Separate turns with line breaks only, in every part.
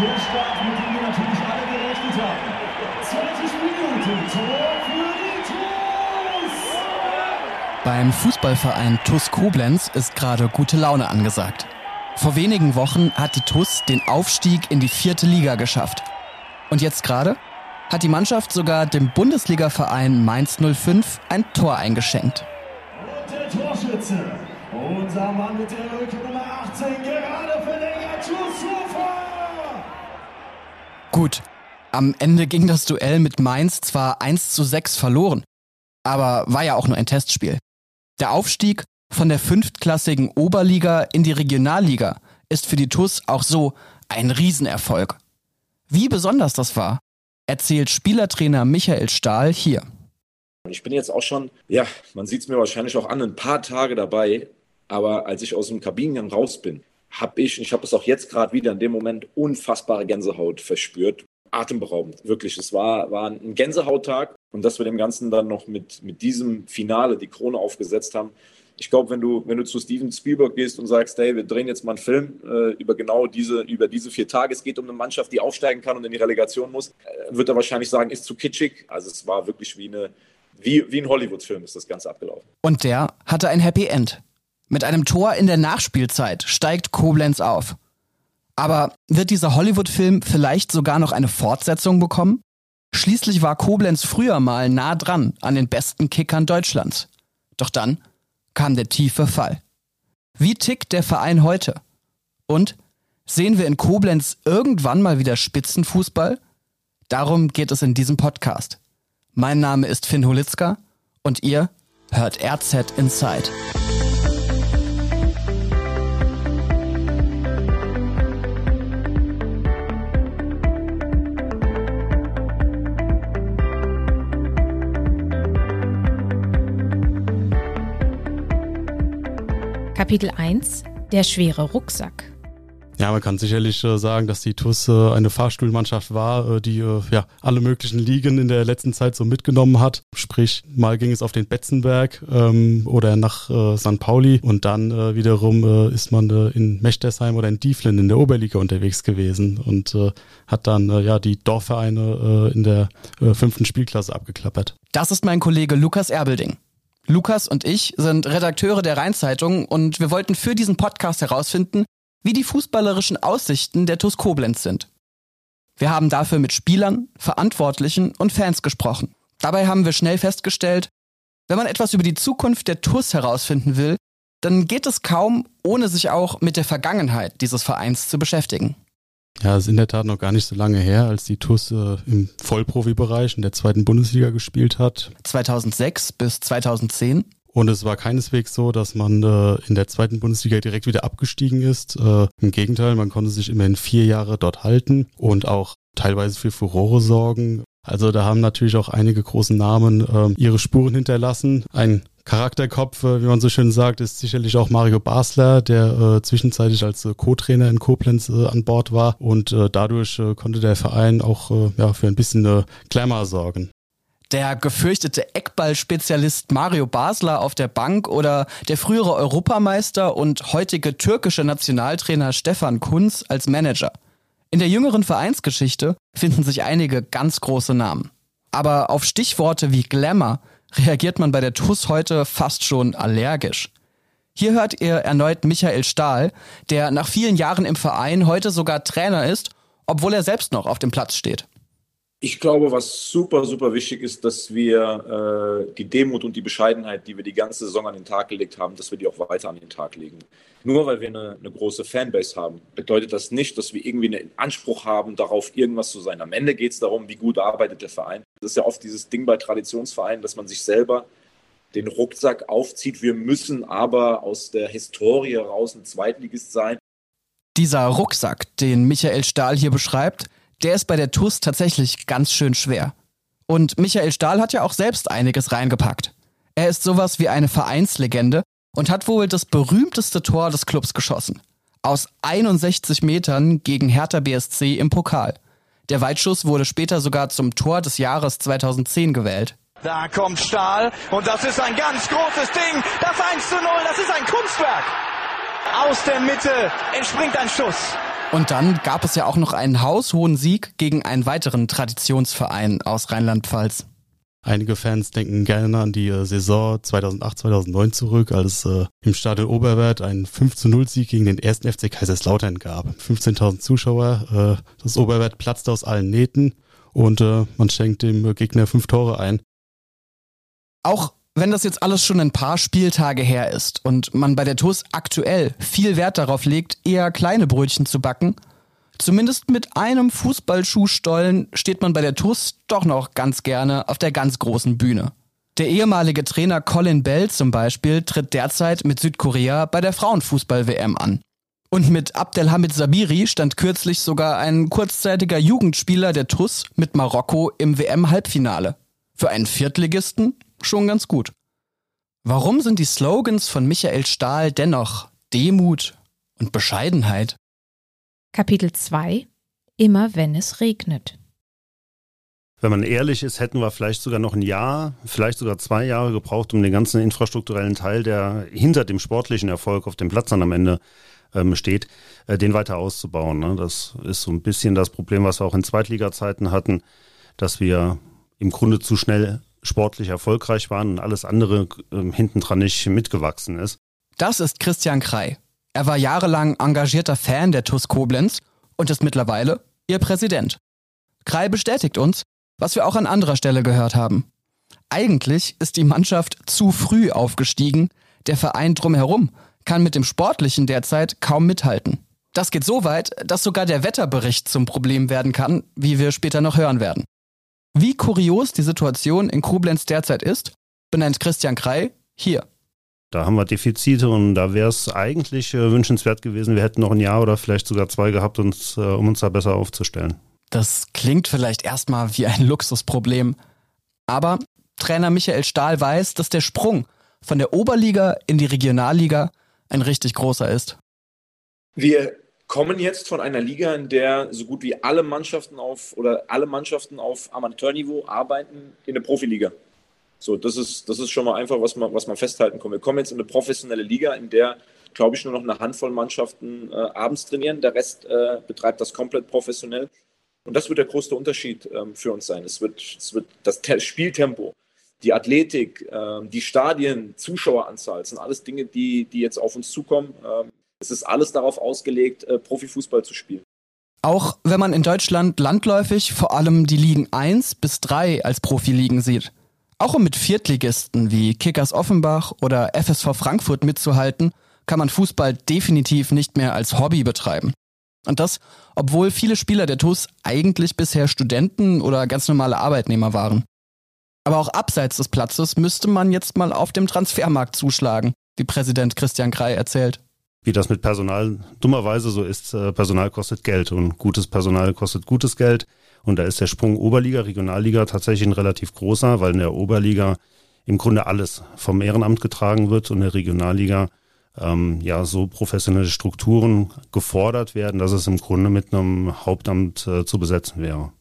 Der Start, mit dem wir natürlich alle gerechnet haben. 20 Minuten, Tor für die TuS!
Beim Fußballverein TuS Koblenz ist gerade gute Laune angesagt. Vor wenigen Wochen hat die TuS den Aufstieg in die vierte Liga geschafft. Und jetzt gerade hat die Mannschaft sogar dem Bundesligaverein Mainz 05 ein Tor eingeschenkt.
Und der Torschütze, unser Mann mit der Rückennummer 18, gerade verlängert Schusshofer!
Gut, am Ende ging das Duell mit Mainz zwar 1 zu 6 verloren, aber war ja auch nur ein Testspiel. Der Aufstieg von der fünftklassigen Oberliga in die Regionalliga ist für die TUS auch so ein Riesenerfolg. Wie besonders das war, erzählt Spielertrainer Michael Stahl hier.
Ich bin jetzt auch schon, ja, man sieht es mir wahrscheinlich auch an, ein paar Tage dabei. Aber als ich aus dem Kabinengang raus bin, habe ich, und ich habe es auch jetzt gerade wieder in dem Moment, unfassbare Gänsehaut verspürt. Atemberaubend, wirklich. Es war, war ein Gänsehauttag und dass wir dem Ganzen dann noch mit, mit diesem Finale die Krone aufgesetzt haben. Ich glaube, wenn du, wenn du zu Steven Spielberg gehst und sagst, hey, wir drehen jetzt mal einen Film äh, über genau diese, über diese vier Tage, es geht um eine Mannschaft, die aufsteigen kann und in die Relegation muss, äh, wird er wahrscheinlich sagen, ist zu kitschig. Also es war wirklich wie eine, wie, wie ein Hollywood-Film ist das Ganze abgelaufen.
Und der hatte ein Happy End. Mit einem Tor in der Nachspielzeit steigt Koblenz auf. Aber wird dieser Hollywood-Film vielleicht sogar noch eine Fortsetzung bekommen? Schließlich war Koblenz früher mal nah dran an den besten Kickern Deutschlands. Doch dann kam der tiefe Fall. Wie tickt der Verein heute? Und sehen wir in Koblenz irgendwann mal wieder Spitzenfußball? Darum geht es in diesem Podcast. Mein Name ist Finn Holitzka und ihr hört RZ Inside.
Kapitel 1 Der schwere Rucksack.
Ja, man kann sicherlich äh, sagen, dass die TUS äh, eine Fahrstuhlmannschaft war, äh, die äh, ja alle möglichen Ligen in der letzten Zeit so mitgenommen hat. Sprich, mal ging es auf den Betzenberg ähm, oder nach äh, St. Pauli und dann äh, wiederum äh, ist man äh, in Mechtersheim oder in Dieflin in der Oberliga unterwegs gewesen und äh, hat dann äh, ja die Dorfvereine äh, in der äh, fünften Spielklasse abgeklappert.
Das ist mein Kollege Lukas Erbelding. Lukas und ich sind Redakteure der Rheinzeitung und wir wollten für diesen Podcast herausfinden, wie die fußballerischen Aussichten der TuS Koblenz sind. Wir haben dafür mit Spielern, Verantwortlichen und Fans gesprochen. Dabei haben wir schnell festgestellt, wenn man etwas über die Zukunft der TuS herausfinden will, dann geht es kaum, ohne sich auch mit der Vergangenheit dieses Vereins zu beschäftigen.
Ja, es ist in der Tat noch gar nicht so lange her, als die TuS äh, im Vollprofibereich in der zweiten Bundesliga gespielt hat.
2006 bis 2010.
Und es war keineswegs so, dass man äh, in der zweiten Bundesliga direkt wieder abgestiegen ist. Äh, Im Gegenteil, man konnte sich immerhin vier Jahre dort halten und auch teilweise für Furore sorgen. Also da haben natürlich auch einige große Namen äh, ihre Spuren hinterlassen. Ein Charakterkopf, äh, wie man so schön sagt, ist sicherlich auch Mario Basler, der äh, zwischenzeitlich als äh, Co-Trainer in Koblenz äh, an Bord war und äh, dadurch äh, konnte der Verein auch ja, für ein bisschen äh, Glamour sorgen.
Der gefürchtete Eckball-Spezialist Mario Basler auf der Bank oder der frühere Europameister und heutige türkische Nationaltrainer Stefan Kunz als Manager. In der jüngeren Vereinsgeschichte finden sich einige ganz große Namen. Aber auf Stichworte wie Glamour reagiert man bei der TUS heute fast schon allergisch. Hier hört ihr erneut Michael Stahl, der nach vielen Jahren im Verein heute sogar Trainer ist, obwohl er selbst noch auf dem Platz steht.
Ich glaube, was super, super wichtig ist, dass wir äh, die Demut und die Bescheidenheit, die wir die ganze Saison an den Tag gelegt haben, dass wir die auch weiter an den Tag legen. Nur weil wir eine, eine große Fanbase haben, bedeutet das nicht, dass wir irgendwie einen Anspruch haben, darauf irgendwas zu sein. Am Ende geht es darum, wie gut arbeitet der Verein. Das ist ja oft dieses Ding bei Traditionsvereinen, dass man sich selber den Rucksack aufzieht. Wir müssen aber aus der Historie raus ein Zweitligist sein.
Dieser Rucksack, den Michael Stahl hier beschreibt, der ist bei der TUS tatsächlich ganz schön schwer. Und Michael Stahl hat ja auch selbst einiges reingepackt. Er ist sowas wie eine Vereinslegende und hat wohl das berühmteste Tor des Clubs geschossen. Aus 61 Metern gegen Hertha BSC im Pokal. Der Weitschuss wurde später sogar zum Tor des Jahres 2010 gewählt.
Da kommt Stahl und das ist ein ganz großes Ding. Das 1 zu 0, das ist ein Kunstwerk. Aus der Mitte entspringt ein Schuss.
Und dann gab es ja auch noch einen haushohen Sieg gegen einen weiteren Traditionsverein aus Rheinland-Pfalz.
Einige Fans denken gerne an die äh, Saison 2008-2009 zurück, als äh, im Stadion Oberwert ein 5 0 Sieg gegen den ersten FC Kaiserslautern gab. 15.000 Zuschauer, äh, das Oberwert platzte aus allen Nähten und äh, man schenkt dem Gegner fünf Tore ein.
Auch wenn das jetzt alles schon ein paar Spieltage her ist und man bei der TUS aktuell viel Wert darauf legt, eher kleine Brötchen zu backen, zumindest mit einem Fußballschuhstollen steht man bei der TUS doch noch ganz gerne auf der ganz großen Bühne. Der ehemalige Trainer Colin Bell zum Beispiel tritt derzeit mit Südkorea bei der Frauenfußball-WM an. Und mit Abdelhamid Sabiri stand kürzlich sogar ein kurzzeitiger Jugendspieler der TUS mit Marokko im WM-Halbfinale. Für einen Viertligisten schon ganz gut. Warum sind die Slogans von Michael Stahl dennoch Demut und Bescheidenheit?
Kapitel 2 Immer wenn es regnet.
Wenn man ehrlich ist, hätten wir vielleicht sogar noch ein Jahr, vielleicht sogar zwei Jahre gebraucht, um den ganzen infrastrukturellen Teil, der hinter dem sportlichen Erfolg auf dem Platz dann am Ende ähm, steht, äh, den weiter auszubauen. Ne? Das ist so ein bisschen das Problem, was wir auch in Zweitliga-Zeiten hatten, dass wir im Grunde zu schnell sportlich erfolgreich waren und alles andere äh, hintendran nicht mitgewachsen ist.
Das ist Christian Krei. Er war jahrelang engagierter Fan der TUS Koblenz und ist mittlerweile ihr Präsident. Krei bestätigt uns, was wir auch an anderer Stelle gehört haben. Eigentlich ist die Mannschaft zu früh aufgestiegen, der Verein drumherum kann mit dem Sportlichen derzeit kaum mithalten. Das geht so weit, dass sogar der Wetterbericht zum Problem werden kann, wie wir später noch hören werden. Wie kurios die Situation in Koblenz derzeit ist, benennt Christian Krei hier.
Da haben wir Defizite und da wäre es eigentlich äh, wünschenswert gewesen, wir hätten noch ein Jahr oder vielleicht sogar zwei gehabt, uns, äh, um uns da besser aufzustellen.
Das klingt vielleicht erstmal wie ein Luxusproblem. Aber Trainer Michael Stahl weiß, dass der Sprung von der Oberliga in die Regionalliga ein richtig großer ist.
Wir kommen jetzt von einer Liga, in der so gut wie alle Mannschaften auf oder alle Mannschaften auf Amateurniveau arbeiten in der Profiliga. So, das ist, das ist schon mal einfach, was man, was man festhalten kann. Wir kommen jetzt in eine professionelle Liga, in der, glaube ich, nur noch eine Handvoll Mannschaften äh, abends trainieren. Der Rest äh, betreibt das komplett professionell. Und das wird der größte Unterschied ähm, für uns sein. Es wird, es wird das Te Spieltempo, die Athletik, äh, die Stadien, Zuschaueranzahl, sind alles Dinge, die, die jetzt auf uns zukommen. Ähm, es ist alles darauf ausgelegt, äh, Profifußball zu spielen.
Auch wenn man in Deutschland landläufig vor allem die Ligen 1 bis 3 als Profiligen sieht. Auch um mit Viertligisten wie Kickers Offenbach oder FSV Frankfurt mitzuhalten, kann man Fußball definitiv nicht mehr als Hobby betreiben. Und das, obwohl viele Spieler der TUS eigentlich bisher Studenten oder ganz normale Arbeitnehmer waren. Aber auch abseits des Platzes müsste man jetzt mal auf dem Transfermarkt zuschlagen, wie Präsident Christian Krei erzählt
wie das mit Personal dummerweise so ist, äh, Personal kostet Geld und gutes Personal kostet gutes Geld. Und da ist der Sprung Oberliga, Regionalliga tatsächlich ein relativ großer, weil in der Oberliga im Grunde alles vom Ehrenamt getragen wird und in der Regionalliga ähm, ja so professionelle Strukturen gefordert werden, dass es im Grunde mit einem Hauptamt äh, zu besetzen wäre.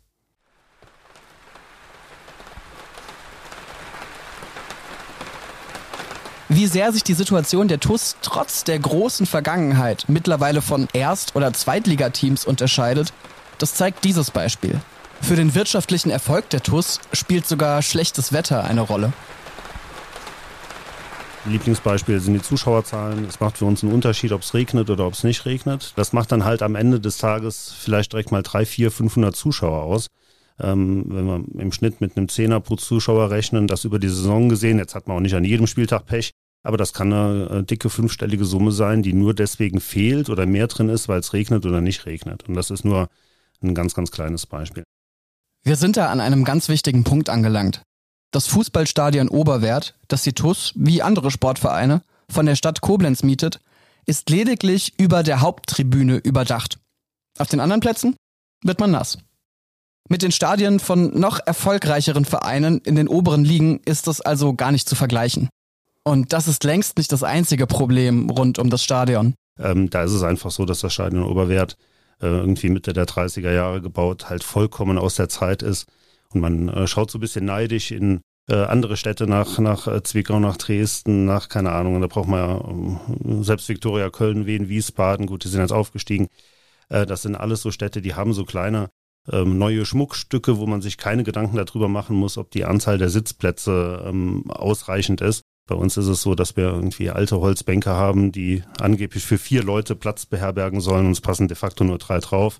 Wie sehr sich die Situation der TUS trotz der großen Vergangenheit mittlerweile von Erst- oder Zweitligateams unterscheidet, das zeigt dieses Beispiel. Für den wirtschaftlichen Erfolg der TUS spielt sogar schlechtes Wetter eine Rolle.
Lieblingsbeispiel sind die Zuschauerzahlen. Es macht für uns einen Unterschied, ob es regnet oder ob es nicht regnet. Das macht dann halt am Ende des Tages vielleicht direkt mal 3, 4, 500 Zuschauer aus. Ähm, wenn wir im Schnitt mit einem Zehner pro Zuschauer rechnen, das über die Saison gesehen, jetzt hat man auch nicht an jedem Spieltag Pech, aber das kann eine äh, dicke fünfstellige Summe sein, die nur deswegen fehlt oder mehr drin ist, weil es regnet oder nicht regnet. Und das ist nur ein ganz, ganz kleines Beispiel.
Wir sind da an einem ganz wichtigen Punkt angelangt. Das Fußballstadion Oberwert, das die TUS, wie andere Sportvereine, von der Stadt Koblenz mietet, ist lediglich über der Haupttribüne überdacht. Auf den anderen Plätzen wird man nass. Mit den Stadien von noch erfolgreicheren Vereinen in den oberen Ligen ist das also gar nicht zu vergleichen. Und das ist längst nicht das einzige Problem rund um das Stadion.
Ähm, da ist es einfach so, dass das Stadion Oberwert äh, irgendwie Mitte der 30er Jahre gebaut, halt vollkommen aus der Zeit ist. Und man äh, schaut so ein bisschen neidisch in äh, andere Städte nach, nach äh, Zwickau, nach Dresden, nach, keine Ahnung, da braucht man ja ähm, selbst Viktoria Köln, Wien, Wiesbaden, gut, die sind jetzt aufgestiegen. Äh, das sind alles so Städte, die haben so kleine ähm, neue Schmuckstücke, wo man sich keine Gedanken darüber machen muss, ob die Anzahl der Sitzplätze ähm, ausreichend ist. Bei uns ist es so, dass wir irgendwie alte Holzbänke haben, die angeblich für vier Leute Platz beherbergen sollen und es passen de facto nur drei drauf,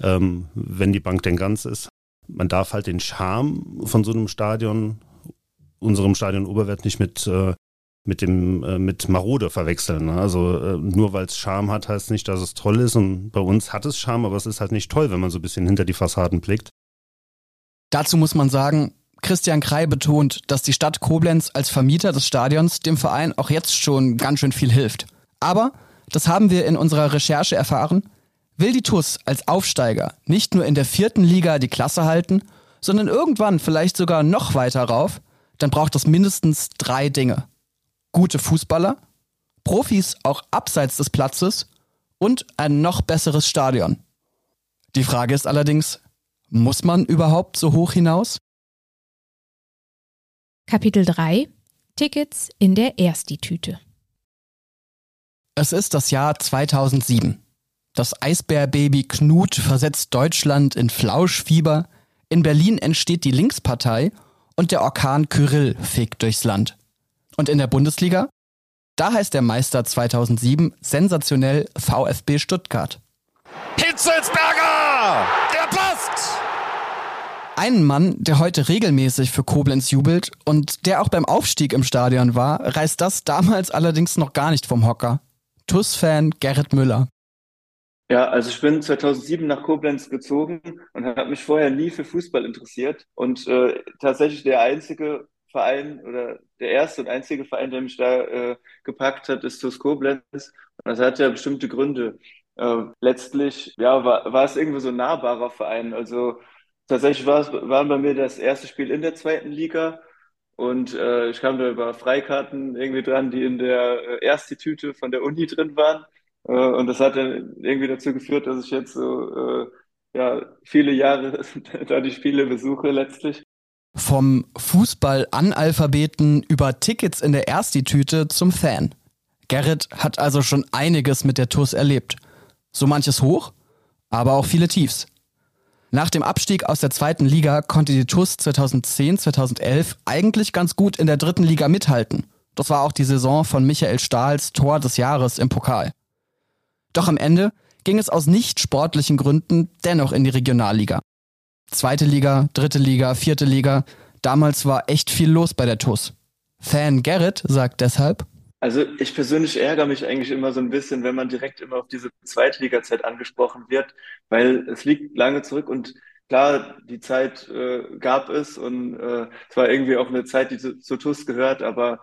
ähm, wenn die Bank denn ganz ist. Man darf halt den Charme von so einem Stadion, unserem Stadion Oberwert, nicht mit äh, mit dem äh, mit Marode verwechseln. Ne? Also äh, nur weil es Charme hat, heißt nicht, dass es toll ist. Und bei uns hat es Charme, aber es ist halt nicht toll, wenn man so ein bisschen hinter die Fassaden blickt.
Dazu muss man sagen, Christian Krei betont, dass die Stadt Koblenz als Vermieter des Stadions dem Verein auch jetzt schon ganz schön viel hilft. Aber, das haben wir in unserer Recherche erfahren, will die TUS als Aufsteiger nicht nur in der vierten Liga die Klasse halten, sondern irgendwann vielleicht sogar noch weiter rauf, dann braucht es mindestens drei Dinge gute Fußballer, Profis auch abseits des Platzes und ein noch besseres Stadion. Die Frage ist allerdings, muss man überhaupt so hoch hinaus?
Kapitel 3 Tickets in der Ersti-Tüte.
Es ist das Jahr 2007. Das Eisbärbaby Knut versetzt Deutschland in Flauschfieber. In Berlin entsteht die Linkspartei und der Orkan Kyrill fegt durchs Land. Und in der Bundesliga? Da heißt der Meister 2007 sensationell VfB Stuttgart.
Hitzelsberger! Der passt!
Einen Mann, der heute regelmäßig für Koblenz jubelt und der auch beim Aufstieg im Stadion war, reißt das damals allerdings noch gar nicht vom Hocker. TUS-Fan Gerrit Müller.
Ja, also ich bin 2007 nach Koblenz gezogen und habe mich vorher nie für Fußball interessiert und äh, tatsächlich der einzige Verein oder der erste und einzige Verein, der mich da äh, gepackt hat, ist TuS Koblenz. Und das hat ja bestimmte Gründe. Äh, letztlich, ja, war, war es irgendwie so ein nahbarer Verein. Also tatsächlich war waren bei mir das erste Spiel in der zweiten Liga. Und äh, ich kam da über Freikarten irgendwie dran, die in der äh, erste Tüte von der Uni drin waren. Äh, und das hat dann irgendwie dazu geführt, dass ich jetzt so äh, ja, viele Jahre da die Spiele besuche letztlich.
Vom Fußball-Analphabeten über Tickets in der Ersti-Tüte zum Fan. Gerrit hat also schon einiges mit der TUS erlebt. So manches hoch, aber auch viele Tiefs. Nach dem Abstieg aus der zweiten Liga konnte die TUS 2010, 2011 eigentlich ganz gut in der dritten Liga mithalten. Das war auch die Saison von Michael Stahls Tor des Jahres im Pokal. Doch am Ende ging es aus nicht sportlichen Gründen dennoch in die Regionalliga. Zweite Liga, dritte Liga, vierte Liga. Damals war echt viel los bei der TUS. Fan Gerrit sagt deshalb,
also ich persönlich ärgere mich eigentlich immer so ein bisschen, wenn man direkt immer auf diese Zweitliga-Zeit angesprochen wird, weil es liegt lange zurück und klar, die Zeit äh, gab es und äh, es war irgendwie auch eine Zeit, die zu, zu TUS gehört, aber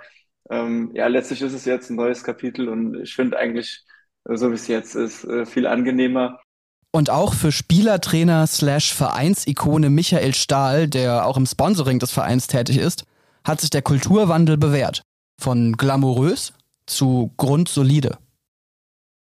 ähm, ja, letztlich ist es jetzt ein neues Kapitel und ich finde eigentlich, äh, so wie es jetzt ist, äh, viel angenehmer.
Und auch für Spielertrainer slash Vereinsikone Michael Stahl, der auch im Sponsoring des Vereins tätig ist, hat sich der Kulturwandel bewährt. Von glamourös zu grundsolide.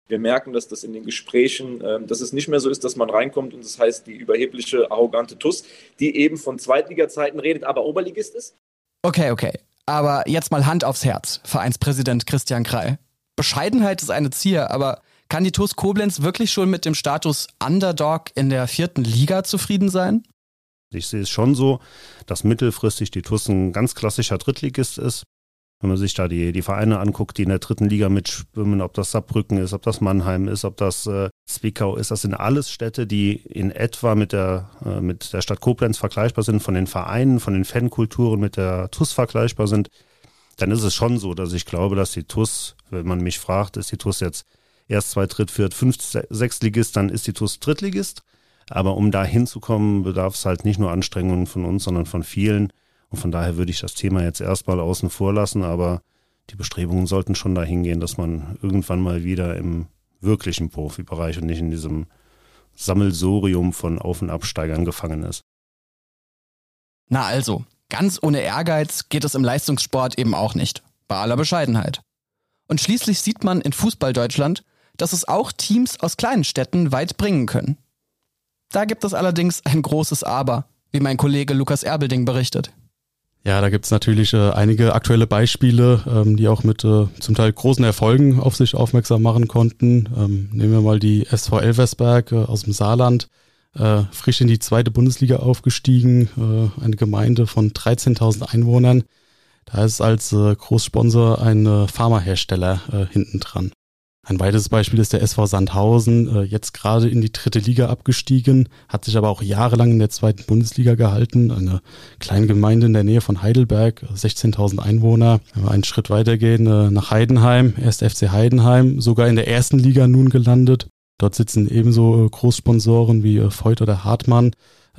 Wir merken, dass das in den Gesprächen, äh, dass es nicht mehr so ist, dass man reinkommt und das heißt die überhebliche, arrogante Tuss, die eben von Zweitliga-Zeiten redet, aber Oberligist ist.
Okay, okay. Aber jetzt mal Hand aufs Herz, Vereinspräsident Christian Krall. Bescheidenheit ist eine Zier, aber kann die TuS Koblenz wirklich schon mit dem Status Underdog in der vierten Liga zufrieden sein?
Ich sehe es schon so, dass mittelfristig die TuS ein ganz klassischer Drittligist ist. Wenn man sich da die, die Vereine anguckt, die in der dritten Liga mitschwimmen, ob das Saarbrücken ist, ob das Mannheim ist, ob das äh, Zwickau ist, das sind alles Städte, die in etwa mit der, äh, mit der Stadt Koblenz vergleichbar sind, von den Vereinen, von den Fankulturen mit der TUS vergleichbar sind. Dann ist es schon so, dass ich glaube, dass die TUS, wenn man mich fragt, ist die TUS jetzt erst zwei, dritt, viert, fünf, sechstligist, dann ist die TUS Drittligist. Aber um da hinzukommen, bedarf es halt nicht nur Anstrengungen von uns, sondern von vielen. Und von daher würde ich das Thema jetzt erstmal außen vor lassen, aber die Bestrebungen sollten schon dahin gehen, dass man irgendwann mal wieder im wirklichen Profibereich und nicht in diesem Sammelsorium von Auf- und Absteigern gefangen ist.
Na also, ganz ohne Ehrgeiz geht es im Leistungssport eben auch nicht. Bei aller Bescheidenheit. Und schließlich sieht man in Fußball-Deutschland, dass es auch Teams aus kleinen Städten weit bringen können. Da gibt es allerdings ein großes Aber, wie mein Kollege Lukas Erbelding berichtet.
Ja, da gibt's natürlich äh, einige aktuelle Beispiele, ähm, die auch mit äh, zum Teil großen Erfolgen auf sich aufmerksam machen konnten. Ähm, nehmen wir mal die SV Elversberg äh, aus dem Saarland, äh, frisch in die zweite Bundesliga aufgestiegen, äh, eine Gemeinde von 13.000 Einwohnern. Da ist als äh, Großsponsor ein äh, Pharmahersteller äh, hinten dran. Ein weiteres Beispiel ist der SV Sandhausen, äh, jetzt gerade in die dritte Liga abgestiegen, hat sich aber auch jahrelang in der zweiten Bundesliga gehalten. Eine kleine Gemeinde in der Nähe von Heidelberg, 16.000 Einwohner. Wenn wir einen Schritt weitergehen, äh, nach Heidenheim, erst FC Heidenheim, sogar in der ersten Liga nun gelandet. Dort sitzen ebenso äh, Großsponsoren wie Voigt oder Hartmann,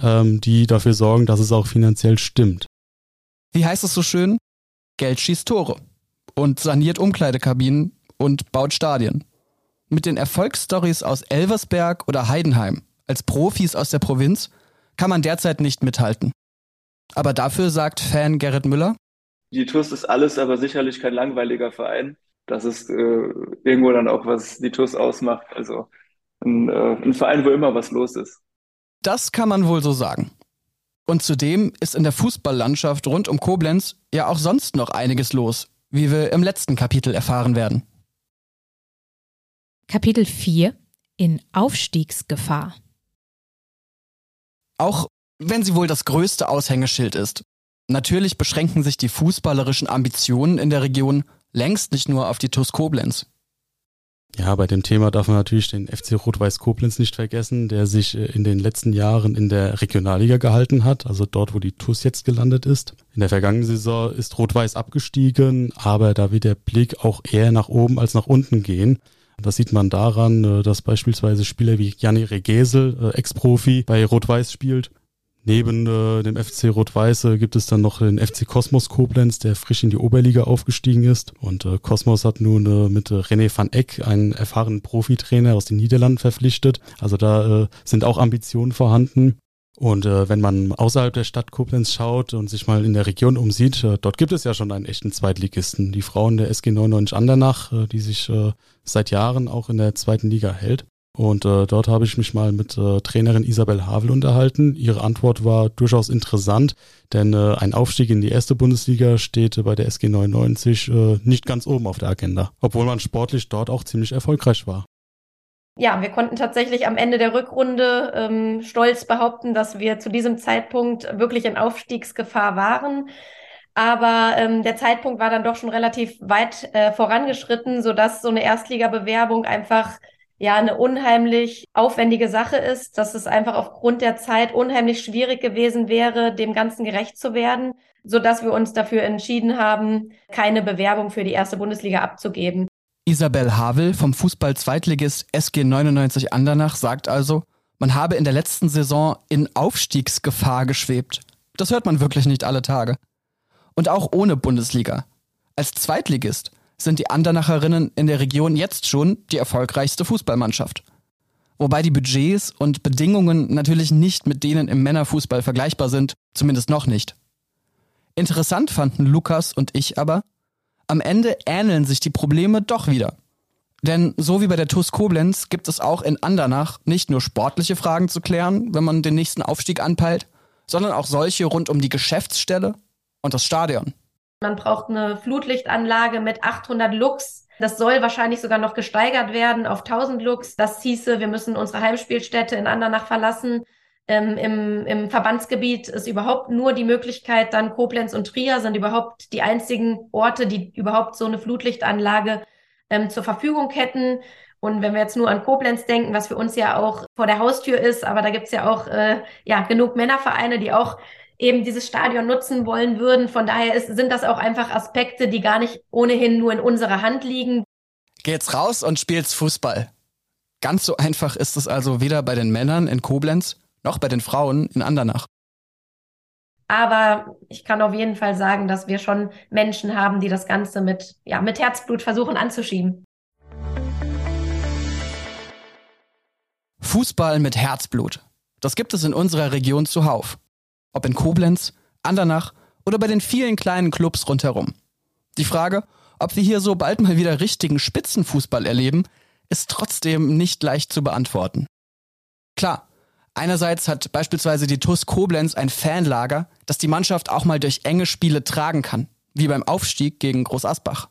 ähm, die dafür sorgen, dass es auch finanziell stimmt.
Wie heißt es so schön? Geld schießt Tore und saniert Umkleidekabinen und baut Stadien. Mit den Erfolgsstories aus Elversberg oder Heidenheim als Profis aus der Provinz kann man derzeit nicht mithalten. Aber dafür sagt Fan Gerrit Müller,
die TUS ist alles, aber sicherlich kein langweiliger Verein. Das ist äh, irgendwo dann auch, was die TUS ausmacht. Also ein, äh, ein Verein, wo immer was los ist.
Das kann man wohl so sagen. Und zudem ist in der Fußballlandschaft rund um Koblenz ja auch sonst noch einiges los, wie wir im letzten Kapitel erfahren werden.
Kapitel 4 in Aufstiegsgefahr.
Auch wenn sie wohl das größte Aushängeschild ist. Natürlich beschränken sich die fußballerischen Ambitionen in der Region längst nicht nur auf die TuS Koblenz.
Ja, bei dem Thema darf man natürlich den FC Rot-Weiß Koblenz nicht vergessen, der sich äh, in den letzten Jahren in der Regionalliga gehalten hat, also dort, wo die TuS jetzt gelandet ist. In der vergangenen Saison ist Rot-Weiß abgestiegen, aber da wird der Blick auch eher nach oben als nach unten gehen. Das sieht man daran, äh, dass beispielsweise Spieler wie Janni Regesel, äh, Ex-Profi, bei Rot-Weiß spielt. Neben äh, dem FC Rot-Weiß äh, gibt es dann noch den FC Kosmos Koblenz, der frisch in die Oberliga aufgestiegen ist. Und äh, Kosmos hat nun äh, mit René van Eck einen erfahrenen Profitrainer aus den Niederlanden verpflichtet. Also da äh, sind auch Ambitionen vorhanden. Und äh, wenn man außerhalb der Stadt Koblenz schaut und sich mal in der Region umsieht, äh, dort gibt es ja schon einen echten Zweitligisten. Die Frauen der SG 99 Andernach, äh, die sich äh, seit Jahren auch in der zweiten Liga hält. Und äh, dort habe ich mich mal mit äh, Trainerin Isabel Havel unterhalten. Ihre Antwort war durchaus interessant, denn äh, ein Aufstieg in die erste Bundesliga steht äh, bei der SG 99 äh, nicht ganz oben auf der Agenda, obwohl man sportlich dort auch ziemlich erfolgreich war
ja, wir konnten tatsächlich am Ende der Rückrunde ähm, stolz behaupten, dass wir zu diesem Zeitpunkt wirklich in Aufstiegsgefahr waren. Aber ähm, der Zeitpunkt war dann doch schon relativ weit äh, vorangeschritten, sodass so eine Erstligabewerbung einfach ja eine unheimlich aufwendige Sache ist, dass es einfach aufgrund der Zeit unheimlich schwierig gewesen wäre, dem Ganzen gerecht zu werden, so dass wir uns dafür entschieden haben, keine Bewerbung für die erste Bundesliga abzugeben.
Isabel Havel vom Fußball-Zweitligist SG 99 Andernach sagt also, man habe in der letzten Saison in Aufstiegsgefahr geschwebt. Das hört man wirklich nicht alle Tage. Und auch ohne Bundesliga. Als Zweitligist sind die Andernacherinnen in der Region jetzt schon die erfolgreichste Fußballmannschaft. Wobei die Budgets und Bedingungen natürlich nicht mit denen im Männerfußball vergleichbar sind, zumindest noch nicht. Interessant fanden Lukas und ich aber, am Ende ähneln sich die Probleme doch wieder. Denn so wie bei der TuS Koblenz gibt es auch in Andernach nicht nur sportliche Fragen zu klären, wenn man den nächsten Aufstieg anpeilt, sondern auch solche rund um die Geschäftsstelle und das Stadion.
Man braucht eine Flutlichtanlage mit 800 Lux. Das soll wahrscheinlich sogar noch gesteigert werden auf 1000 Lux. Das hieße, wir müssen unsere Heimspielstätte in Andernach verlassen. Ähm, im, Im Verbandsgebiet ist überhaupt nur die Möglichkeit, dann Koblenz und Trier sind überhaupt die einzigen Orte, die überhaupt so eine Flutlichtanlage ähm, zur Verfügung hätten. Und wenn wir jetzt nur an Koblenz denken, was für uns ja auch vor der Haustür ist, aber da gibt's ja auch äh, ja, genug Männervereine, die auch eben dieses Stadion nutzen wollen würden. Von daher ist, sind das auch einfach Aspekte, die gar nicht ohnehin nur in unserer Hand liegen.
Geht's raus und spielt's Fußball. Ganz so einfach ist es also weder bei den Männern in Koblenz noch bei den Frauen in Andernach.
Aber ich kann auf jeden Fall sagen, dass wir schon Menschen haben, die das Ganze mit, ja, mit Herzblut versuchen anzuschieben.
Fußball mit Herzblut. Das gibt es in unserer Region zuhauf. Ob in Koblenz, Andernach oder bei den vielen kleinen Clubs rundherum. Die Frage, ob wir hier so bald mal wieder richtigen Spitzenfußball erleben, ist trotzdem nicht leicht zu beantworten. Klar, Einerseits hat beispielsweise die TUS Koblenz ein Fanlager, das die Mannschaft auch mal durch enge Spiele tragen kann, wie beim Aufstieg gegen Groß Asbach.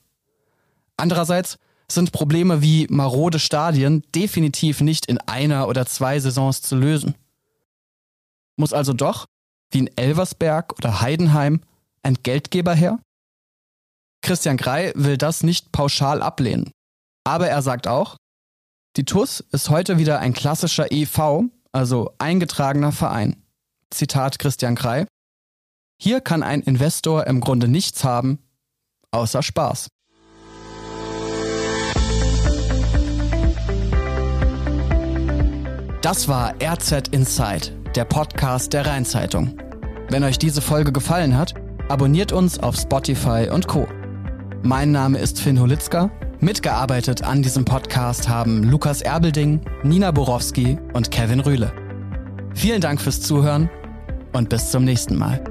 Andererseits sind Probleme wie marode Stadien definitiv nicht in einer oder zwei Saisons zu lösen. Muss also doch, wie in Elversberg oder Heidenheim, ein Geldgeber her? Christian Grey will das nicht pauschal ablehnen. Aber er sagt auch, die TUS ist heute wieder ein klassischer EV, also eingetragener Verein. Zitat Christian Krei. Hier kann ein Investor im Grunde nichts haben, außer Spaß. Das war RZ Inside, der Podcast der Rheinzeitung. Wenn euch diese Folge gefallen hat, abonniert uns auf Spotify und Co. Mein Name ist Finn Holitzka Mitgearbeitet an diesem Podcast haben Lukas Erbelding, Nina Borowski und Kevin Rühle. Vielen Dank fürs Zuhören und bis zum nächsten Mal.